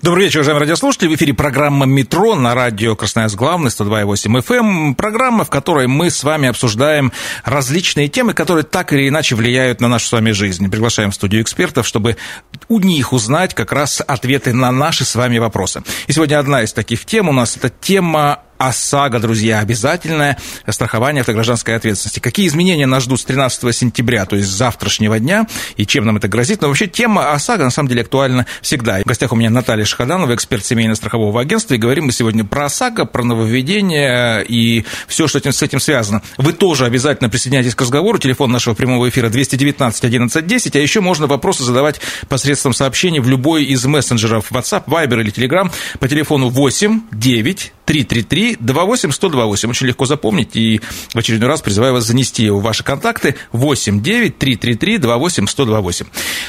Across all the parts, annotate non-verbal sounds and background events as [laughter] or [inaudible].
Добрый вечер, уважаемые радиослушатели. В эфире программа «Метро» на радио «Красноярск главный» 102,8 FM. Эм. Программа, в которой мы с вами обсуждаем различные темы, которые так или иначе влияют на нашу с вами жизнь. Приглашаем в студию экспертов, чтобы у них узнать как раз ответы на наши с вами вопросы. И сегодня одна из таких тем у нас – это тема ОСАГО, друзья, обязательное страхование автогражданской ответственности. Какие изменения нас ждут с 13 сентября, то есть завтрашнего дня, и чем нам это грозит? Но вообще тема ОСАГО на самом деле актуальна всегда. В гостях у меня Наталья Шахаданова, эксперт семейно-страхового агентства, и говорим мы сегодня про ОСАГО, про нововведение и все, что с этим связано. Вы тоже обязательно присоединяйтесь к разговору. Телефон нашего прямого эфира 219 11 10, а еще можно вопросы задавать посредством сообщений в любой из мессенджеров WhatsApp, Viber или Telegram по телефону 8 9 333-28128. Очень легко запомнить. И в очередной раз призываю вас занести его в ваши контакты. 89-333-28128.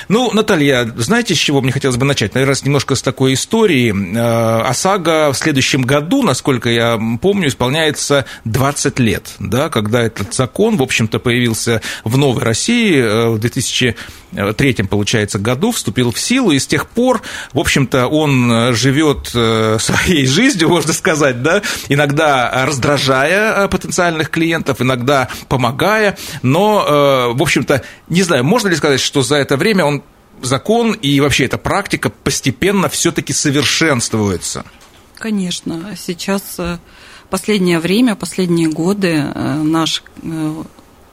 Ну, Наталья, знаете, с чего мне хотелось бы начать? Наверное, немножко с такой истории. Э, ОСАГО в следующем году, насколько я помню, исполняется 20 лет, да, когда этот закон, в общем-то, появился в Новой России э, в 2000 Э, 1993, получается, году вступил в силу, и с тех пор, в общем-то, он э, живет э, своей жизнью, [laughs] можно сказать, да, иногда раздражая потенциальных клиентов, иногда помогая, но, в общем-то, не знаю, можно ли сказать, что за это время он закон и вообще эта практика постепенно все-таки совершенствуется? Конечно, сейчас последнее время, последние годы наш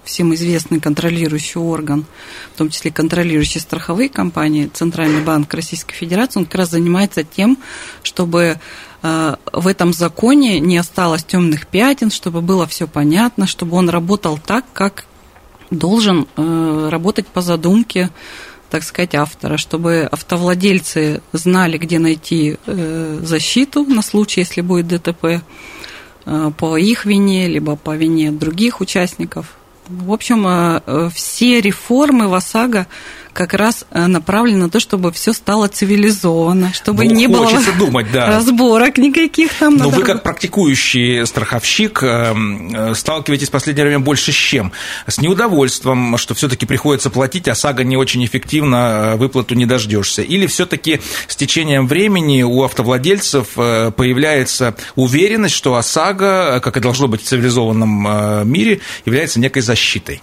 всем известный контролирующий орган, в том числе контролирующие страховые компании, Центральный банк Российской Федерации, он как раз занимается тем, чтобы Э, в этом законе не осталось темных пятен, чтобы было все понятно, чтобы он работал так, как должен э, работать по задумке, так сказать, автора, чтобы автовладельцы знали, где найти э, защиту на случай, если будет ДТП по их вине, либо по вине других участников. В общем, все реформы в ОСАГО как раз э, направлен на то, чтобы все стало цивилизованно, чтобы ну, не было думать, да. разборок никаких там. Но вы как практикующий страховщик эм, э, сталкиваетесь в последнее время больше с чем? С неудовольствием, что все-таки приходится платить, а САГО не очень эффективно, э, выплату не дождешься. Или все-таки с течением времени у автовладельцев появляется уверенность, что ОСАГО, как и должно быть в цивилизованном мире, является некой защитой?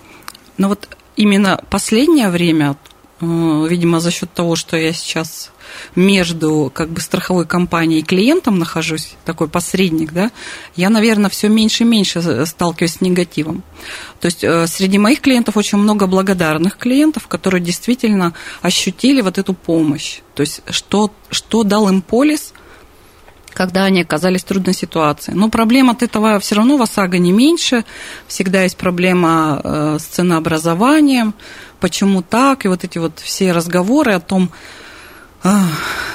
Ну вот именно последнее время, видимо, за счет того, что я сейчас между как бы страховой компанией и клиентом нахожусь, такой посредник, да, я, наверное, все меньше и меньше сталкиваюсь с негативом. То есть э, среди моих клиентов очень много благодарных клиентов, которые действительно ощутили вот эту помощь. То есть что, что дал им полис, когда они оказались в трудной ситуации. Но проблем от этого все равно в ОСАГО не меньше. Всегда есть проблема э, с ценообразованием, почему так, и вот эти вот все разговоры о том, а,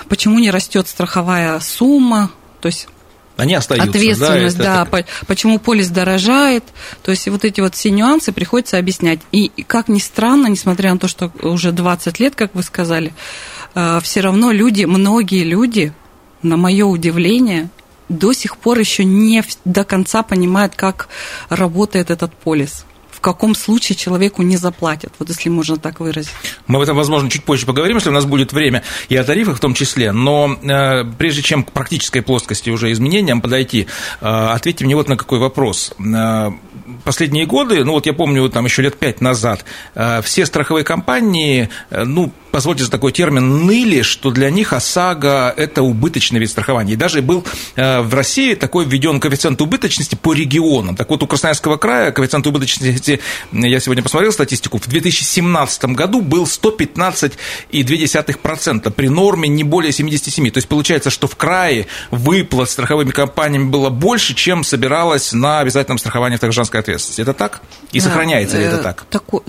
почему не растет страховая сумма, то есть они остаются. Ответственность, да, да почему полис дорожает. То есть вот эти вот все нюансы приходится объяснять. И как ни странно, несмотря на то, что уже 20 лет, как вы сказали, а, все равно люди, многие люди, на мое удивление, до сих пор еще не до конца понимают, как работает этот полис в каком случае человеку не заплатят, вот если можно так выразить. Мы об этом, возможно, чуть позже поговорим, если у нас будет время, и о тарифах в том числе, но э, прежде чем к практической плоскости уже изменениям подойти, э, ответьте мне вот на какой вопрос. Э, последние годы, ну вот я помню, там еще лет пять назад, э, все страховые компании, э, ну, позвольте за такой термин, ныли, что для них ОСАГО – это убыточный вид страхования. И даже был э, в России такой введен коэффициент убыточности по регионам. Так вот, у Красноярского края коэффициент убыточности, я сегодня посмотрел статистику, в 2017 году был 115,2% при норме не более 77. То есть получается, что в крае выплат страховыми компаниями было больше, чем собиралось на обязательном страховании автогражданской ответственности. Это так? И сохраняется ли это так?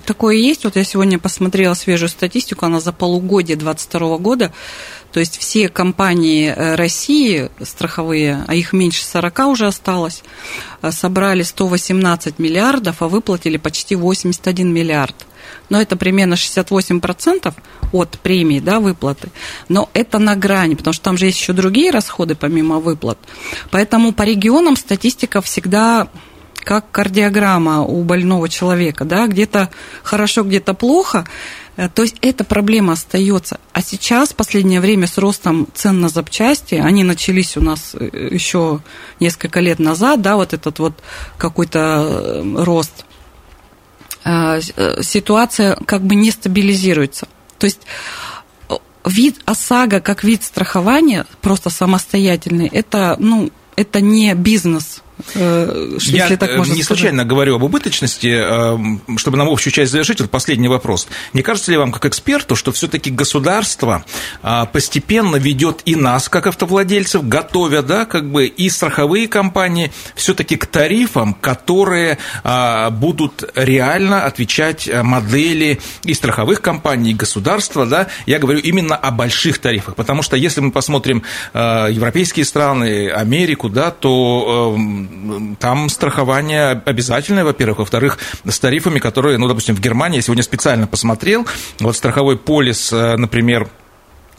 Такое есть. Вот я сегодня посмотрела свежую статистику, она за полугодие 2022 года, То есть все компании э, России страховые, а их меньше 40 уже осталось, э, собрали 118 миллиардов, а выплатили почти 81 миллиард. Но это примерно 68% от премии, да, выплаты. Но это на грани, потому что там же есть еще другие расходы помимо выплат. Поэтому по регионам статистика всегда как кардиограмма у больного человека, да, где-то хорошо, где-то плохо. Э, то есть эта проблема остается. А сейчас, в последнее время, с ростом цен на запчасти, они начались у нас э, еще несколько лет назад, да, вот этот вот какой-то э, рост, ситуация как бы не стабилизируется. То есть вид ОСАГО как вид страхования, просто самостоятельный, это, ну, это не бизнес, Э, Я если так можно не сказать. случайно говорю об убыточности, э, чтобы нам общую часть завершить, вот последний вопрос. Не кажется ли вам, как эксперту, что все-таки государство э, постепенно ведет и нас, как автовладельцев, готовя, да, как бы и страховые компании все-таки к тарифам, которые будут реально отвечать модели и страховых компаний, и государства, да, я говорю именно о больших тарифах, потому что если мы посмотрим европейские страны, Америку, да, то там страхование обязательное, во-первых. Во-вторых, с тарифами, которые, ну, допустим, в Германии, я сегодня специально посмотрел, вот страховой полис, э, например,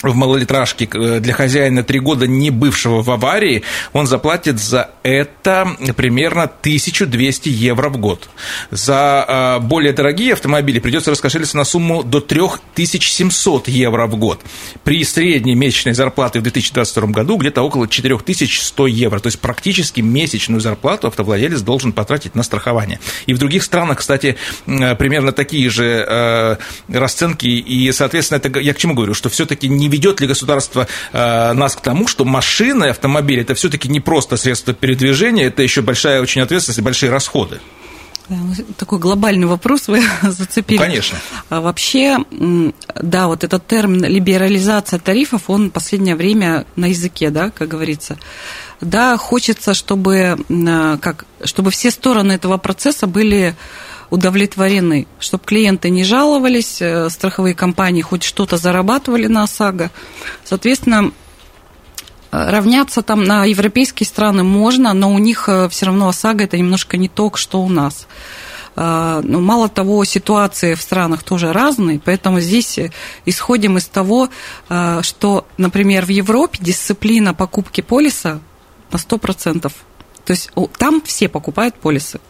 в малолитражке э, для хозяина три года не бывшего в аварии, он заплатит за это примерно 1200 евро в год. За э, более дорогие автомобили придется раскошелиться на сумму до 3700 евро в год. При средней месячной зарплате в 2022 году где-то около 4100 евро. То есть практически месячную зарплату автовладелец должен потратить на страхование. И в других странах, кстати, э, примерно такие же расценки. И, соответственно, это я к чему говорю, что все-таки не ведет ли государство э, нас к тому, что машины, автомобили это все-таки не просто средство передвижения, это еще большая очень ответственность и большие расходы? Такой глобальный вопрос вы [laughs] зацепили. Ну, конечно. А вообще, да, вот этот термин либерализация тарифов, он в последнее время на языке, да, как говорится. Да, хочется, чтобы, как, чтобы все стороны этого процесса были удовлетворены, чтобы клиенты не жаловались, э, страховые компании хоть что-то зарабатывали на ОСАГО. Соответственно, э, равняться там на европейские страны можно, но у них э, все равно ОСАГО это немножко не то, что у нас. Ну, мало того, ситуации в странах тоже разные, поэтому здесь исходим из того, что, например, в Европе дисциплина покупки полиса на 100%. То есть там все покупают полисы.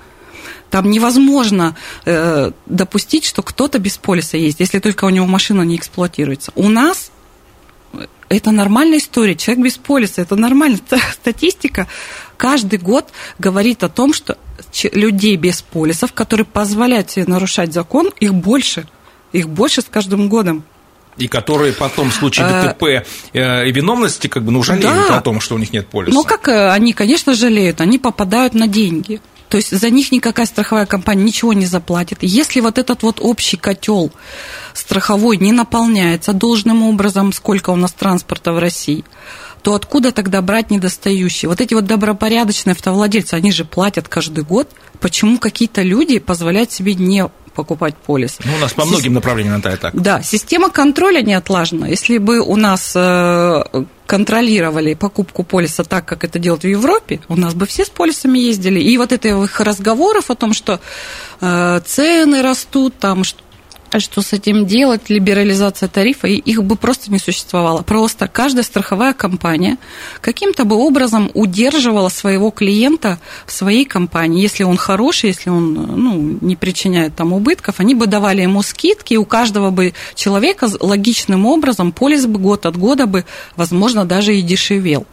Там невозможно э, допустить, что кто-то без полиса есть, если только у него машина не эксплуатируется. У нас это нормальная история. Человек без полиса, это нормальная статистика. Каждый год говорит о том, что людей без полисов, которые позволяют себе нарушать закон, их больше. Их больше с каждым годом. И которые потом в случае а, ДТП э, и виновности как бы ну, жалеют да. о том, что у них нет полиса. Ну, как э, они, конечно, жалеют, они попадают на деньги. То есть за них никакая страховая компания ничего не заплатит. Если вот этот вот общий котел страховой не наполняется должным образом, сколько у нас транспорта в России, то откуда тогда брать недостающие? Вот эти вот добропорядочные автовладельцы, они же платят каждый год. Почему какие-то люди позволяют себе не покупать полис. Ну, у нас по многим направлениям это так. Да, система контроля не отлажена. Если бы у нас э, контролировали покупку полиса так, как это делают в Европе, у нас бы все с полисами ездили. И вот этих разговоров о том, что э, цены растут, там, что что с этим делать, либерализация тарифа, и их бы просто не существовало. Просто каждая страховая компания каким-то бы образом удерживала своего клиента в своей компании. Если он хороший, если он ну, не причиняет там убытков, они бы давали ему скидки, и у каждого бы человека логичным образом полис бы год от года бы, возможно, даже и дешевел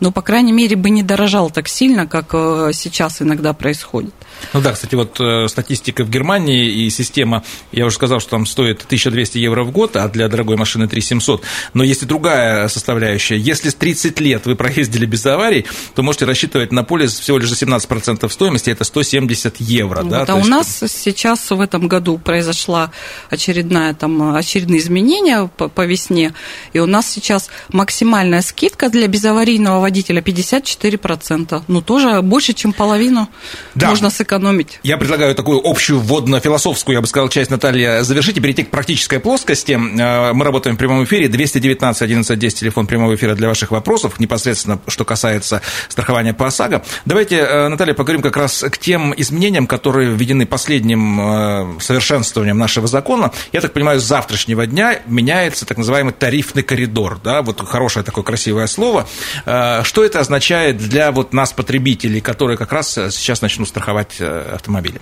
но, по крайней мере, бы не дорожал так сильно, как э, сейчас иногда происходит. Ну да, кстати, вот э, статистика в Германии и система, я уже сказал, что там стоит 1200 евро в год, а для дорогой машины 3700. Но есть и другая составляющая. Если с 30 лет вы проездили без аварий, то можете рассчитывать на полис всего лишь за 17% стоимости, это 170 евро. Вот, да? А у есть... нас сейчас в этом году произошла очередная, там, очередные изменения по, по весне, и у нас сейчас максимальная скидка для безаварийного водителя 54%. Ну, тоже больше, чем половину Да. можно сэкономить. Я предлагаю такую общую вводно-философскую, я бы сказал, часть, Наталья, завершить и перейти к практической плоскости. Э, Мы работаем в прямом эфире. 219 11 10, телефон прямого эфира для ваших вопросов, непосредственно, что касается страхования по ОСАГО. Давайте, э, Наталья, поговорим как раз к тем изменениям, которые введены последним э, совершенствованием нашего закона. Я так понимаю, с завтрашнего дня меняется так называемый тарифный коридор. Да? Вот хорошее такое красивое слово. Что это означает для вот нас, потребителей, которые как раз сейчас начнут страховать э, автомобили?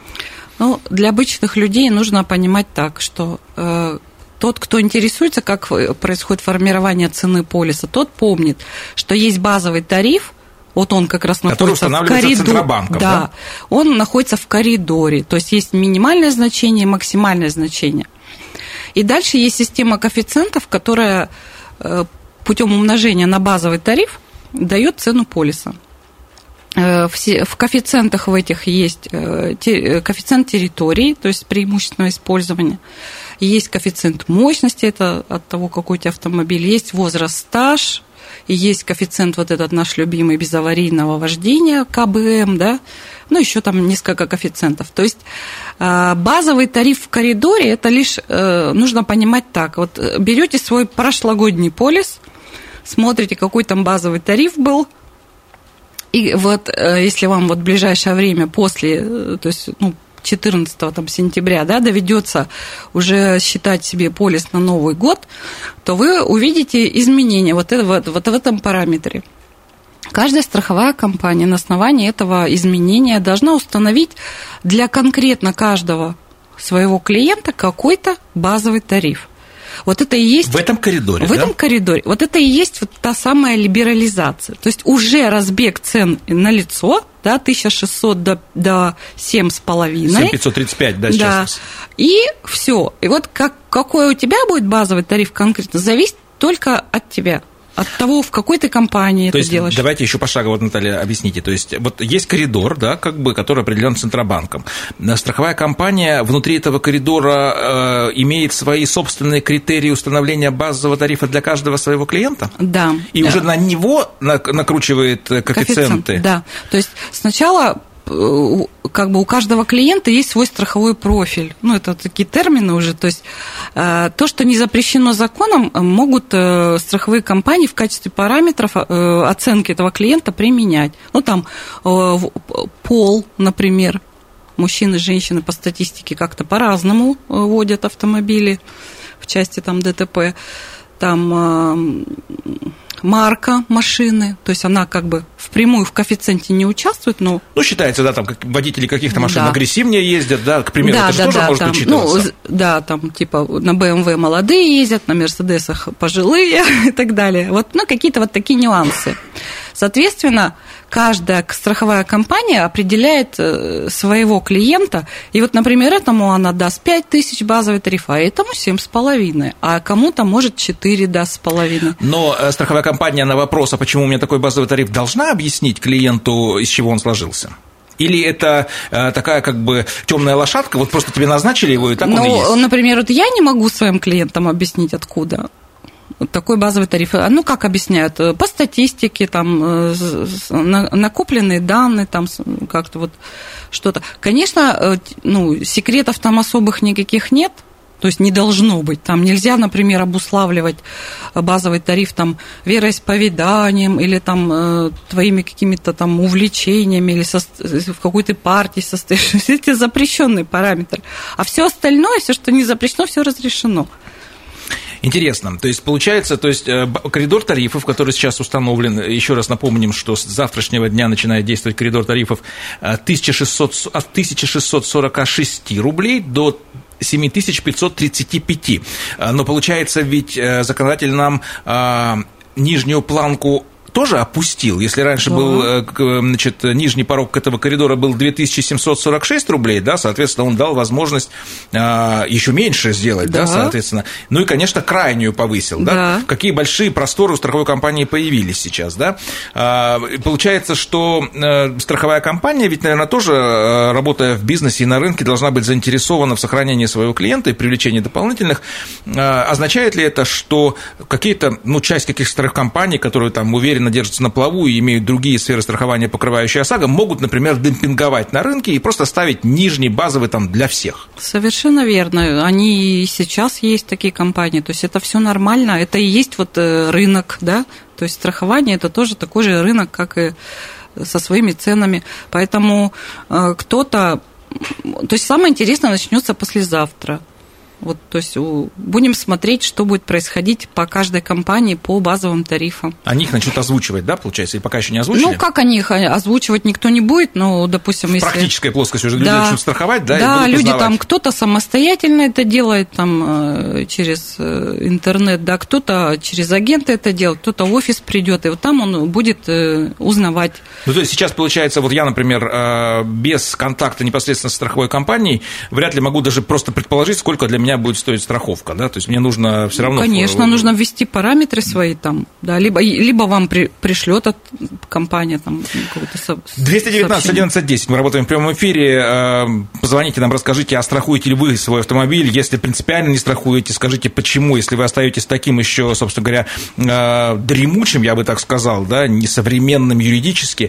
Ну, для обычных людей нужно понимать так, что э, тот, кто интересуется, как э, происходит формирование цены полиса, тот помнит, что есть базовый тариф, вот он как раз Который находится в коридоре. Центробанком, да? он находится в коридоре, то есть есть минимальное значение и максимальное значение. И дальше есть система коэффициентов, которая э, путем умножения на базовый тариф дает цену полиса. Э, В коэффициентах в этих есть э, э, коэффициент территории, то есть преимущественного использования. Есть коэффициент мощности, это от того, какой у тебя автомобиль. Есть возраст, стаж, и есть коэффициент вот этот наш любимый безаварийного вождения, КБМ, да, ну, еще там несколько коэффициентов. То есть базовый тариф в коридоре, это лишь нужно понимать так. Вот берете свой прошлогодний полис, смотрите, какой там базовый тариф был, и вот э, если вам вот в ближайшее время после, э, то есть, ну, 14 там, сентября, да, доведется уже считать себе полис на Новый год, то вы увидите изменения вот, это, вот, вот в этом параметре. Каждая страховая компания на основании этого изменения должна установить для конкретно каждого своего клиента какой-то базовый тариф. Вот это и есть В этом коридоре, в да? этом коридоре. Вот это и есть вот та самая либерализация. То есть уже разбег цен на лицо, да, 1600 до, до 7,5. 7535, да, сейчас. И все. И вот как, какой у тебя будет базовый тариф конкретно, зависит только от тебя. От того, в какой ты компании То это есть, делаешь. давайте еще пошагово, Наталья, объясните. То есть, вот есть коридор, да, как бы, который определен Центробанком. Страховая компания внутри этого коридора э, имеет свои собственные критерии установления базового тарифа для каждого своего клиента? Да. И Да. уже на него нак- накручивает э, коэффициенты? Да. То есть сначала как бы у каждого клиента есть свой страховой профиль. Ну, это такие термины уже. То есть э, то, что не запрещено законом, э, могут э, страховые компании в качестве параметров оценки этого клиента применять. Ну, там пол, например, мужчины и женщины по статистике как-то по-разному водят автомобили в части там ДТП. Там марка машины, то есть она как бы впрямую в коэффициенте не участвует, но Ну, считается, да, там как водители каких-то машин Да. агрессивнее ездят, да, к примеру, это же тоже может там, учитываться. ну, да, там типа на BMW молодые ездят, на Мерседесах пожилые [laughs] и так далее. Вот, ну, какие-то вот такие нюансы. Соответственно, каждая страховая компания определяет э, своего клиента, и вот, например, этому она даст 5 тысяч базовый тариф, а этому 7,5, а кому-то, может, 4 даст с половиной. Но э, страховая компания на вопрос, а почему у меня такой базовый тариф, должна объяснить клиенту, из чего он сложился? Или это э, такая как бы темная лошадка, вот просто тебе назначили его, и так он и Ну, есть? например, вот я не могу своим клиентам объяснить, откуда такой базовый тариф. А, Ну, как объясняют? По статистике, там, э, накопленные данные, там, как-то вот что-то. Конечно, э, ну, секретов там особых никаких нет, то есть не должно быть. Там нельзя, например, обуславливать базовый тариф там вероисповеданием или там э, твоими какими-то там увлечениями или со, в какой то партии состоишь. [laughs] Это запрещенный параметр. А все остальное, все, что не запрещено, все разрешено. Интересно. То есть, получается, то есть, э, коридор тарифов, который сейчас установлен, еще раз напомним, что с завтрашнего дня начинает действовать коридор тарифов э, 1600, с- от 1646 рублей до 7535. Э, Но получается, ведь э, законодатель нам э, нижнюю планку тоже опустил. Если раньше Да. был, э, к- значит, нижний порог этого коридора был 2746 рублей, да, соответственно, он дал возможность а, еще меньше сделать, да, Да. соответственно. Ну и, конечно, крайнюю повысил, да. Да. Какие большие просторы у страховой компании появились сейчас, да. А, Получается, что э, страховая компания ведь, наверное, тоже, э, работая в бизнесе и на рынке, должна быть заинтересована в сохранении своего клиента и привлечении дополнительных. А, Означает ли это, что какие-то, ну, часть каких-то страховых компаний, которые там уверены уверенно держатся на плаву и имеют другие сферы страхования, покрывающие ОСАГО, могут, например, демпинговать на рынке и просто ставить нижний базовый там для всех. Совершенно верно. Они и сейчас есть такие компании. То есть это все нормально. Это и есть вот э, рынок, да. То есть страхование это тоже такой же рынок, как и со своими ценами. Поэтому э, кто-то то есть самое интересное начнется послезавтра. Вот, то есть будем смотреть, что будет происходить по каждой компании по базовым тарифам. Они их начнут озвучивать, да, получается, или пока еще не озвучили? Ну, как они их озвучивать никто не будет, но, допустим, В если... практической плоскости уже да. люди начнут страховать, да, Да, люди там, кто-то самостоятельно это делает там э, через э, интернет, да, кто-то через агента это делает, кто-то в офис придет, и вот там он будет э, узнавать. Ну, то есть сейчас, получается, вот я, например, без контакта непосредственно с страховой компанией, вряд ли могу даже просто предположить, сколько для меня меня будет стоить страховка, да? То есть мне нужно все равно... Ну, конечно, нужно ввести параметры свои там, да, либо, либо вам при, пришлет от компания там какое-то 219 11 10, мы работаем в прямом эфире, э, позвоните нам, расскажите, а страхуете ли вы свой автомобиль, если принципиально не страхуете, скажите, почему, если вы остаетесь таким еще, собственно говоря, э, дремучим, я бы так сказал, да, несовременным юридически.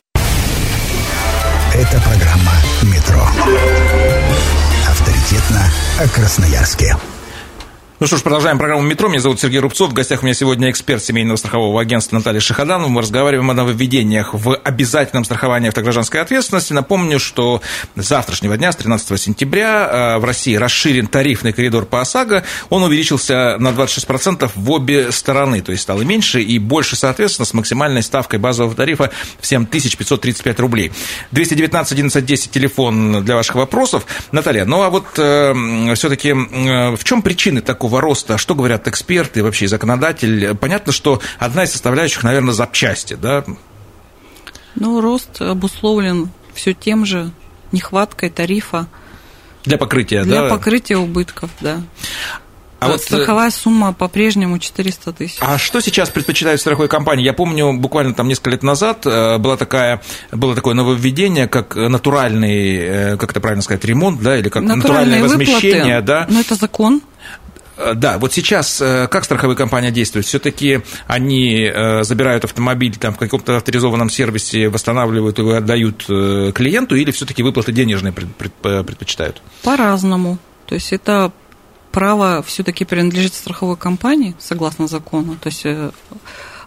Это программа «Метро». Авторитетно о Красноярске. Ну что ж, продолжаем программу «Метро». Меня зовут Сергей Рубцов. В гостях у меня сегодня эксперт семейного страхового агентства Наталья Шихаданова. Мы разговариваем о нововведениях в обязательном страховании автогражданской ответственности. Напомню, что с завтрашнего дня, с 13 сентября, э, в России расширен тарифный коридор по ОСАГО. Он увеличился на 26% в обе стороны, то есть стало меньше и больше, соответственно, с максимальной ставкой базового тарифа в 7535 рублей. 219 11 10 телефон для ваших вопросов. Наталья, ну а вот э, все-таки э, в чем причины такого такого роста, что говорят эксперты, вообще законодатель? Понятно, что одна из составляющих, наверное, запчасти, да? Ну, рост обусловлен все тем же нехваткой тарифа. Для покрытия, Для да? Для покрытия убытков, да. А вот страховая сумма по-прежнему 400 тысяч. А что сейчас предпочитают страховые компании? Я помню, буквально там несколько лет назад э, была такая, было такое нововведение, как натуральный, э, как это правильно сказать, ремонт, да, или как натуральное возмещение, выплаты. да. Но это закон. Э, да, вот сейчас э, как страховые компании действуют? Все-таки они э, забирают автомобиль там, в каком-то авторизованном сервисе, восстанавливают и отдают клиенту, или все-таки выплаты денежные предпочитают? По-разному. То есть это право все-таки принадлежит страховой компании, согласно закону. То есть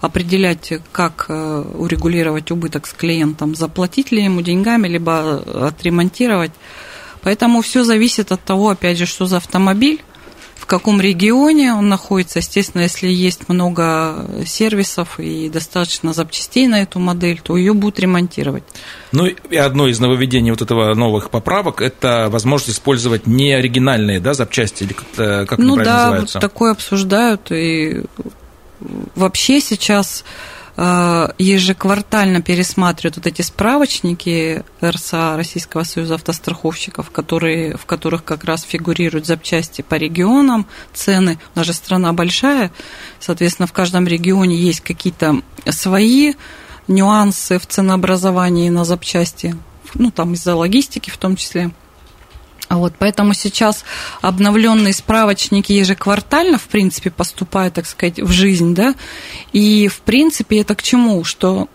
определять, как урегулировать убыток с клиентом, заплатить ли ему деньгами, либо отремонтировать. Поэтому все зависит от того, опять же, что за автомобиль, в каком регионе он находится. Естественно, если есть много сервисов и достаточно запчастей на эту модель, то ее будут ремонтировать. Ну и одно из нововведений вот этого новых поправок – это возможность использовать не оригинальные да, запчасти, или как, как ну, да, называются? Ну да, такое обсуждают, и вообще сейчас ежеквартально пересматривают вот эти справочники РСА, Российского союза автостраховщиков, которые, в которых как раз фигурируют запчасти по регионам, цены. У нас же страна большая, соответственно, в каждом регионе есть какие-то свои нюансы в ценообразовании на запчасти, ну, там из-за логистики в том числе. Вот, поэтому сейчас обновленные справочники ежеквартально, в принципе, поступают, так сказать, в жизнь, да, и, в принципе, это к чему? Что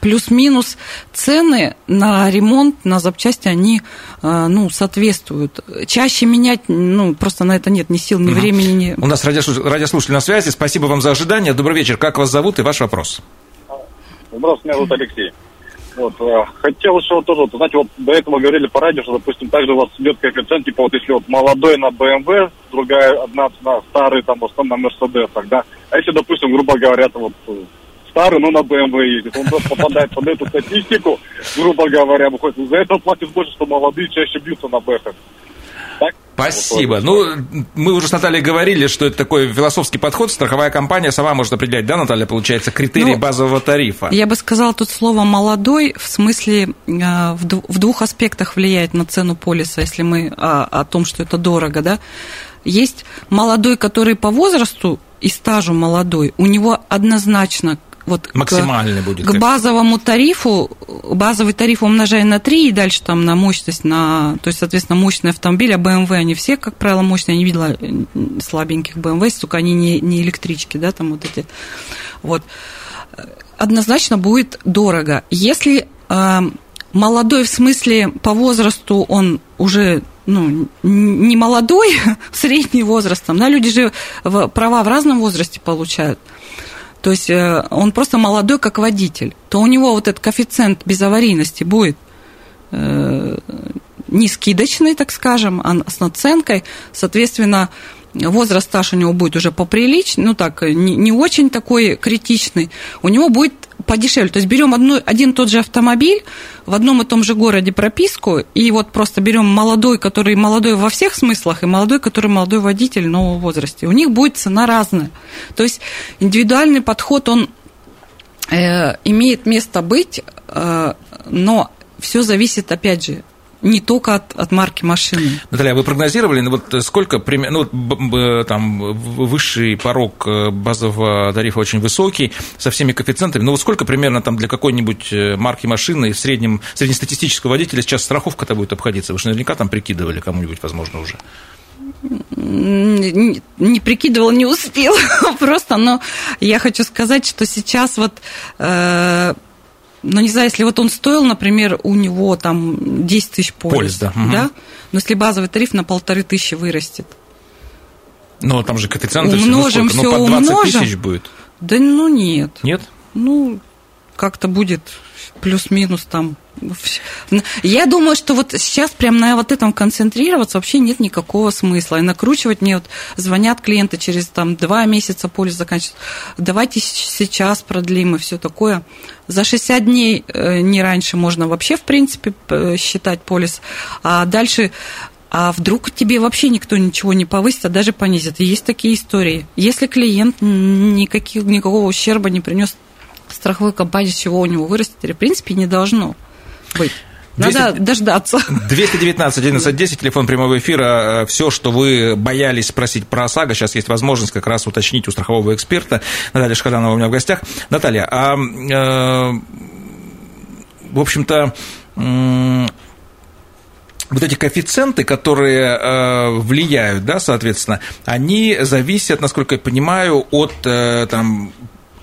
плюс-минус цены на ремонт, на запчасти, они э, ну, соответствуют. Чаще менять, ну, просто на это нет ни сил, ни времени. Ни... У нас радиослушатель на связи. Спасибо вам за ожидание. Добрый вечер. Как вас зовут и ваш вопрос? Здравствуйте, меня зовут Алексей. Вот, э, хотел еще тоже, вот, знаете, вот до этого говорили по радио, что, допустим, также у вас идет коэффициент, типа вот если вот молодой на BMW, другая одна на старый, там, в основном на Mercedes, тогда, а если, допустим, грубо говоря, там, вот старый, но на BMW ездит, он тоже попадает под эту статистику, грубо говоря, выходит, за это платит больше, что молодые чаще бьются на бэхах. Так? Спасибо. Ну, мы уже с Натальей говорили, что это такой философский подход. Страховая компания сама может определять, да, Наталья, получается, критерии ну, базового тарифа. Я бы сказала тут слово «молодой» в смысле э, в двух аспектах влияет на цену полиса, если мы о, о том, что это дорого, да. Есть молодой, который по возрасту и стажу молодой, у него однозначно вот максимальный к, будет. К базовому тарифу, базовый тариф умножаем на 3 и дальше там на мощность, на, то есть, соответственно, мощный автомобиль, а BMW они все, как правило, мощные, я не видела слабеньких BMW, только они не, не электрички, да, там вот эти, вот. однозначно будет дорого. Если э, молодой в смысле по возрасту он уже ну, не молодой, [laughs] средний возрастом, да, люди же права в разном возрасте получают. То есть э, он просто молодой как водитель, то у него вот этот коэффициент безаварийности будет э, не скидочный, так скажем, а с наценкой. Соответственно, возраст стаж у него будет уже поприличный, ну так, не, не очень такой критичный, у него будет подешевле. То есть берем одно, один тот же автомобиль, в одном и том же городе прописку, и вот просто берем молодой, который молодой во всех смыслах, и молодой, который молодой водитель нового возраста. У них будет цена разная. То есть индивидуальный подход, он э, имеет место быть, э, но все зависит, опять же, не только от, от марки машины. Наталья, вы прогнозировали, ну, вот сколько примерно, ну, там высший порог э, базового тарифа очень высокий, со всеми коэффициентами, ну вот сколько примерно там для какой-нибудь э, марки машины в среднем, среднестатистического водителя сейчас страховка-то будет обходиться? Вы же наверняка там прикидывали кому-нибудь, возможно, уже. Не, прикидывала, не успел. [laughs] Просто, но я хочу сказать, что сейчас вот э, ну, не знаю, если вот он стоил, например, у него там 10 тысяч полис, полис да. да? Угу. Но если базовый тариф на полторы тысячи вырастет. Ну, там же коэффициенты умножим, все, ну, все ну, по 20 умножим. тысяч будет. Да ну нет. Нет? Ну, как-то будет плюс-минус там я думаю, что вот сейчас прям на вот этом концентрироваться вообще нет никакого смысла. И накручивать мне вот звонят клиенты через там два месяца полис заканчивается. Давайте сейчас продлим и все такое. За 60 дней э, не раньше можно вообще, в принципе, считать полис. А дальше а вдруг тебе вообще никто ничего не повысит, а даже понизит. есть такие истории. Если клиент никаких, никакого ущерба не принес страховой компании, чего у него вырастет, в принципе, не должно быть. Надо 200, дождаться. 219 11 телефон прямого эфира. Все, что вы боялись спросить про ОСАГО, сейчас есть возможность как раз уточнить у страхового эксперта. Наталья Шкаданова у меня в гостях. Наталья, а, э, в общем-то, э, вот эти коэффициенты, которые э, влияют, да, соответственно, они зависят, насколько я понимаю, от э, там,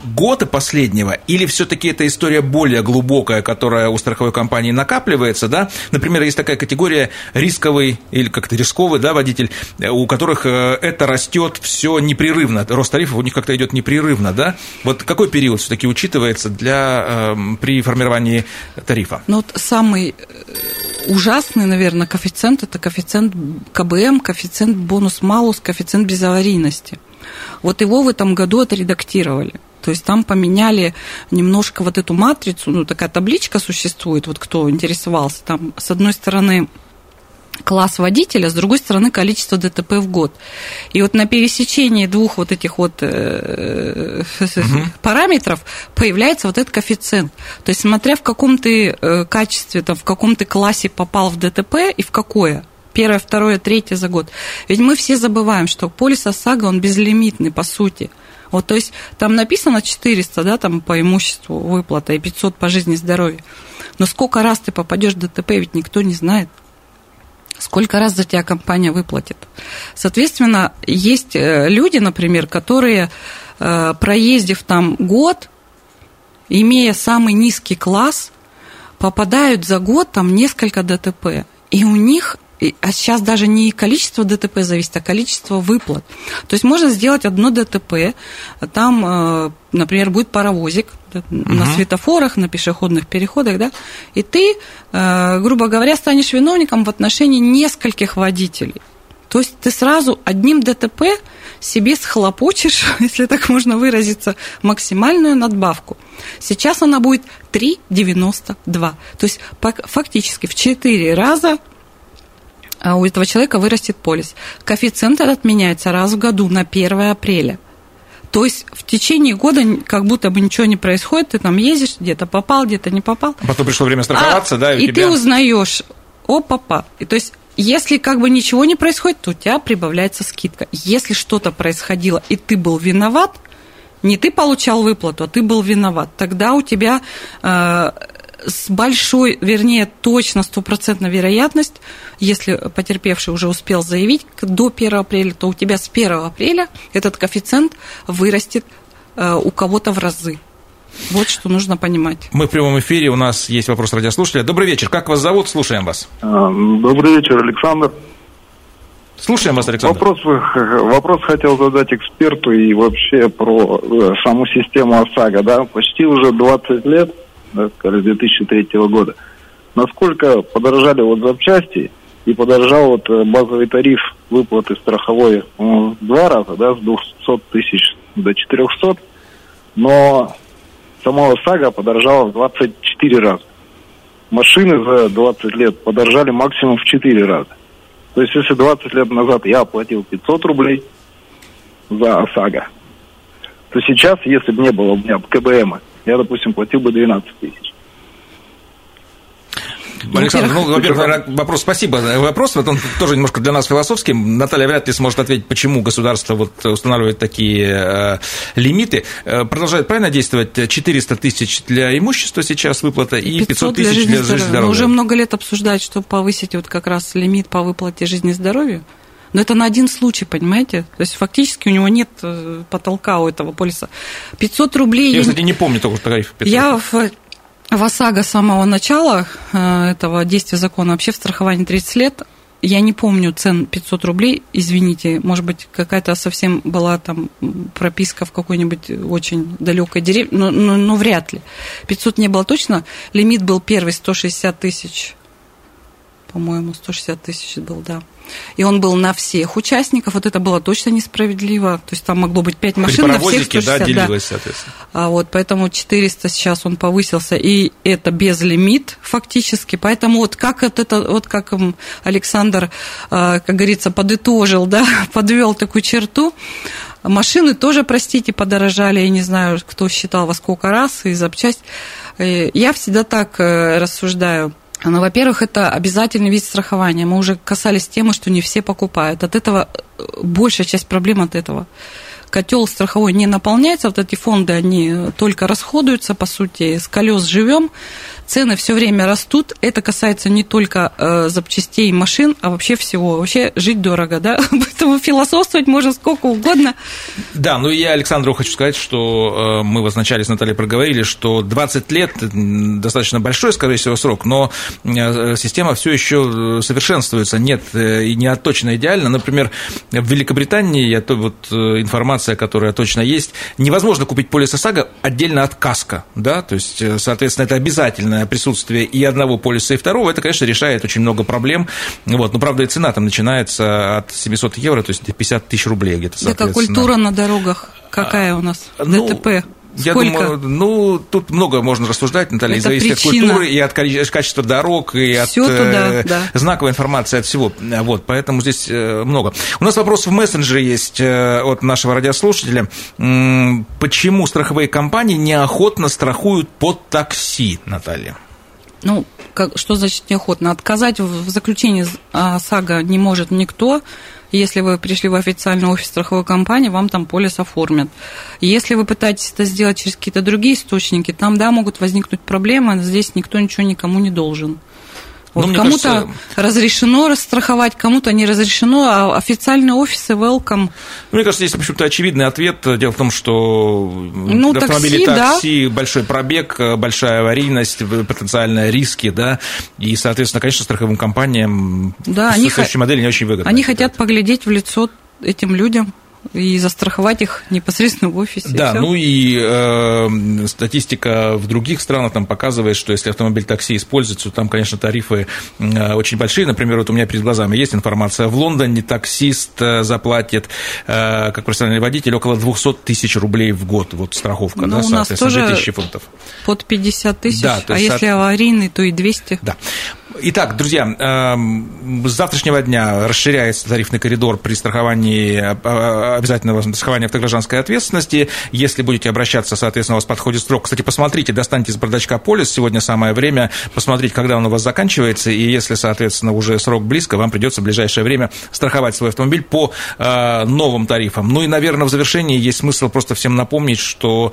года последнего, или все-таки это история более глубокая, которая у страховой компании накапливается, да? Например, есть такая категория рисковый или как-то рисковый, да, водитель, у которых э, это растет все непрерывно, рост тарифов у них как-то идет непрерывно, да? Вот какой период все-таки учитывается для, э, при формировании тарифа? Ну, вот самый э, ужасный, наверное, коэффициент – это коэффициент КБМ, коэффициент бонус-малус, коэффициент безаварийности. Вот его в этом году отредактировали. То есть там поменяли немножко вот эту матрицу, ну такая табличка существует, вот кто интересовался, там с одной стороны класс водителя, с другой стороны количество ДТП в год. И вот на пересечении двух вот этих вот э, [laughs] параметров появляется вот этот коэффициент. То есть смотря в каком ты э, качестве, там, в каком ты классе попал в ДТП и в какое, первое, второе, третье за год. Ведь мы все забываем, что полис ОСАГО, он безлимитный по сути. Вот, то есть там написано 400, да, там по имуществу выплата и 500 по жизни и здоровью. Но сколько раз ты попадешь в ДТП, ведь никто не знает. Сколько раз за тебя компания выплатит. Соответственно, есть э, люди, например, которые, э, проездив там год, имея самый низкий класс, попадают за год там несколько ДТП. И у них а сейчас даже не количество ДТП зависит, а количество выплат. То есть можно сделать одно ДТП, там, э, например, будет паровозик угу. на светофорах, на пешеходных переходах, да, и ты, э, грубо говоря, станешь виновником в отношении нескольких водителей. То есть ты сразу одним ДТП себе схлопочешь, [laughs] если так можно выразиться, максимальную надбавку. Сейчас она будет 3,92. То есть фактически в 4 раза а у этого человека вырастет полис. Коэффициент этот меняется раз в году на 1 апреля. То есть в течение года как будто бы ничего не происходит, ты там ездишь, где-то попал, где-то не попал. А потом пришло время страховаться, а, да, и, и тебя... ты узнаешь, о, папа. И то есть если как бы ничего не происходит, то у тебя прибавляется скидка. Если что-то происходило, и ты был виноват, не ты получал выплату, а ты был виноват, тогда у тебя э, с большой, вернее, точно стопроцентная вероятность, если потерпевший уже успел заявить до 1 апреля, то у тебя с 1 апреля этот коэффициент вырастет э, у кого-то в разы. Вот что нужно понимать. Мы в прямом эфире, у нас есть вопрос радиослушателя. Добрый вечер, как вас зовут? Слушаем вас. А, добрый вечер, Александр. Слушаем вас, Александр. Вопрос, вопрос хотел задать эксперту и вообще про э, саму систему ОСАГО. Да? Почти уже 20 лет, да, с 2003 года. Насколько подорожали вот запчасти и подорожал вот э, базовый тариф выплаты страховой в два раза, да, с 200 тысяч до 400, но сама ОСАГО подорожала в 24 раза. Машины за 20 лет подорожали максимум в 4 раза. То есть, если 20 лет назад я оплатил 500 рублей за ОСАГО, то сейчас, если бы не было у меня КБМ, я, допустим, платил бы 12 тысяч. Александр, ну, во-первых, вопрос, спасибо за вопрос, вот он тоже немножко для нас философский. Наталья вряд ли сможет ответить, почему государство вот устанавливает такие э, лимиты. Э, продолжает правильно действовать 400 тысяч для имущества сейчас выплата и 500 тысяч для жизни, здоровья. уже много лет обсуждают, чтобы повысить вот как раз лимит по выплате жизни и здоровью. Но это на один случай, понимаете? То есть фактически у него нет э, потолка у этого полиса. 500 рублей... Я, кстати, не помню только тариф 500. Я в в ОСАГО с самого начала э, этого действия закона вообще в страховании 30 лет я не помню цен 500 рублей, извините, может быть, какая-то совсем была там прописка в какой-нибудь очень далекой деревне, но, но, но вряд ли. 500 не было точно, лимит был первый 160 тысяч, по-моему, 160 тысяч был, да и он был на всех участников, вот это было точно несправедливо, то есть там могло быть 5 машин на всех 160, да, делилось, да. соответственно. А вот, поэтому 400 сейчас он повысился, и это без лимит фактически, поэтому вот как вот это, вот как Александр, а, как говорится, подытожил, да, [laughs] подвел такую черту, Машины тоже, простите, подорожали, я не знаю, кто считал во сколько раз, и запчасть. Э, я всегда так э, рассуждаю. Ну, во-первых, это обязательный вид страхования. Мы уже касались темы, что не все покупают. От этого э, большая часть проблем от этого. Котел страховой не наполняется, вот эти фонды, они только расходуются, по сути, с колес живем цены все время растут. Это касается не только э, запчастей машин, а вообще всего. Вообще жить дорого, да? [laughs] Поэтому философствовать можно сколько угодно. Да, ну я Александру хочу сказать, что э, мы в вначале с Натальей проговорили, что 20 лет достаточно большой, скорее всего, срок, но э, система все еще совершенствуется. Нет, э, и не точно идеально. Например, в Великобритании, я то вот э, информация, которая точно есть, невозможно купить полис ОСАГО отдельно от КАСКО, да, то есть, э, соответственно, это обязательно присутствие и одного полиса, и второго, это, конечно, решает очень много проблем. Вот. Но, правда, и цена там начинается от 700 евро, то есть 50 тысяч рублей где-то, Это культура на дорогах какая у нас? Ну, Я думаю, ну, тут много можно рассуждать, Наталья, Это зависит причина. от культуры и от качества дорог, и Всё от туда, э, да. знаковой информации, от всего. Вот, поэтому здесь э, много. У нас вопрос в мессенджере есть э, от нашего радиослушателя. Почему страховые компании неохотно страхуют под такси, Наталья? Ну, как, что значит неохотно? Отказать в заключении САГА не может никто. Если вы пришли в официальный офис страховой компании, вам там полис оформят. Если вы пытаетесь это сделать через какие-то другие источники, там, да, могут возникнуть проблемы, здесь никто ничего никому не должен. Вот ну, кому-то кажется... разрешено расстраховать, кому-то не разрешено, а официальные офисы welcome. Мне кажется, здесь, в общем-то, очевидный ответ. Дело в том, что ну, автомобили такси, такси да. большой пробег, большая аварийность, потенциальные риски, да, и, соответственно, конечно, страховым компаниям да, они х... модели не очень выгодно. Они хотят поглядеть в лицо этим людям и застраховать их непосредственно в офисе. Да, и ну и э, статистика в других странах там показывает, что если автомобиль такси используется, то там, конечно, тарифы э, очень большие. Например, вот у меня перед глазами есть информация, в Лондоне таксист э, заплатит, э, как профессиональный водитель, около 200 тысяч рублей в год, вот страховка, ну, да, у нас тоже 2000 фунтов. Под 50 тысяч, да, а если аварийный, то и 200. Да. Итак, друзья, эм, с завтрашнего дня расширяется тарифный коридор при страховании э, э, обязательного страхования автогражданской ответственности. Если будете обращаться, соответственно, у вас подходит срок. Кстати, посмотрите, достаньте из бардачка полис. Сегодня самое время посмотреть, когда он у вас заканчивается. И если, соответственно, уже срок близко, вам придется в ближайшее время страховать свой автомобиль по э, новым тарифам. Ну и, наверное, в завершении есть смысл просто всем напомнить, что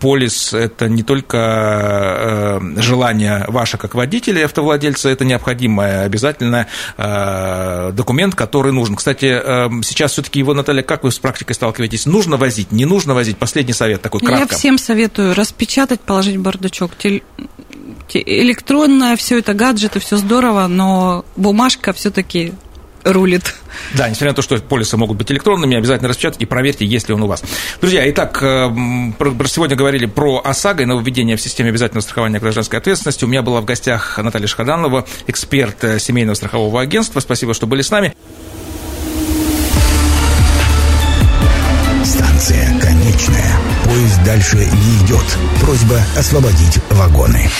полис – это не только желание ваше как водителя и автовладельца, владельца это необходимый обязательно э, документ, который нужен. Кстати, э, сейчас все-таки его, Наталья, как вы с практикой сталкиваетесь? Нужно возить, не нужно возить? Последний совет такой кратко. Я всем советую распечатать, положить в бардачок. Электронное, все это гаджеты, все здорово, но бумажка все-таки рулит. Да, несмотря на то, что полисы могут быть электронными, обязательно распечатайте и проверьте, есть ли он у вас. Друзья, итак, э, сегодня говорили про ОСАГО и нововведение в системе обязательного страхования гражданской ответственности. У меня была в гостях Наталья Шхаданова, эксперт э, семейного страхового агентства. Спасибо, что были с нами. Станция конечная. Поезд дальше не идет. Просьба освободить вагоны.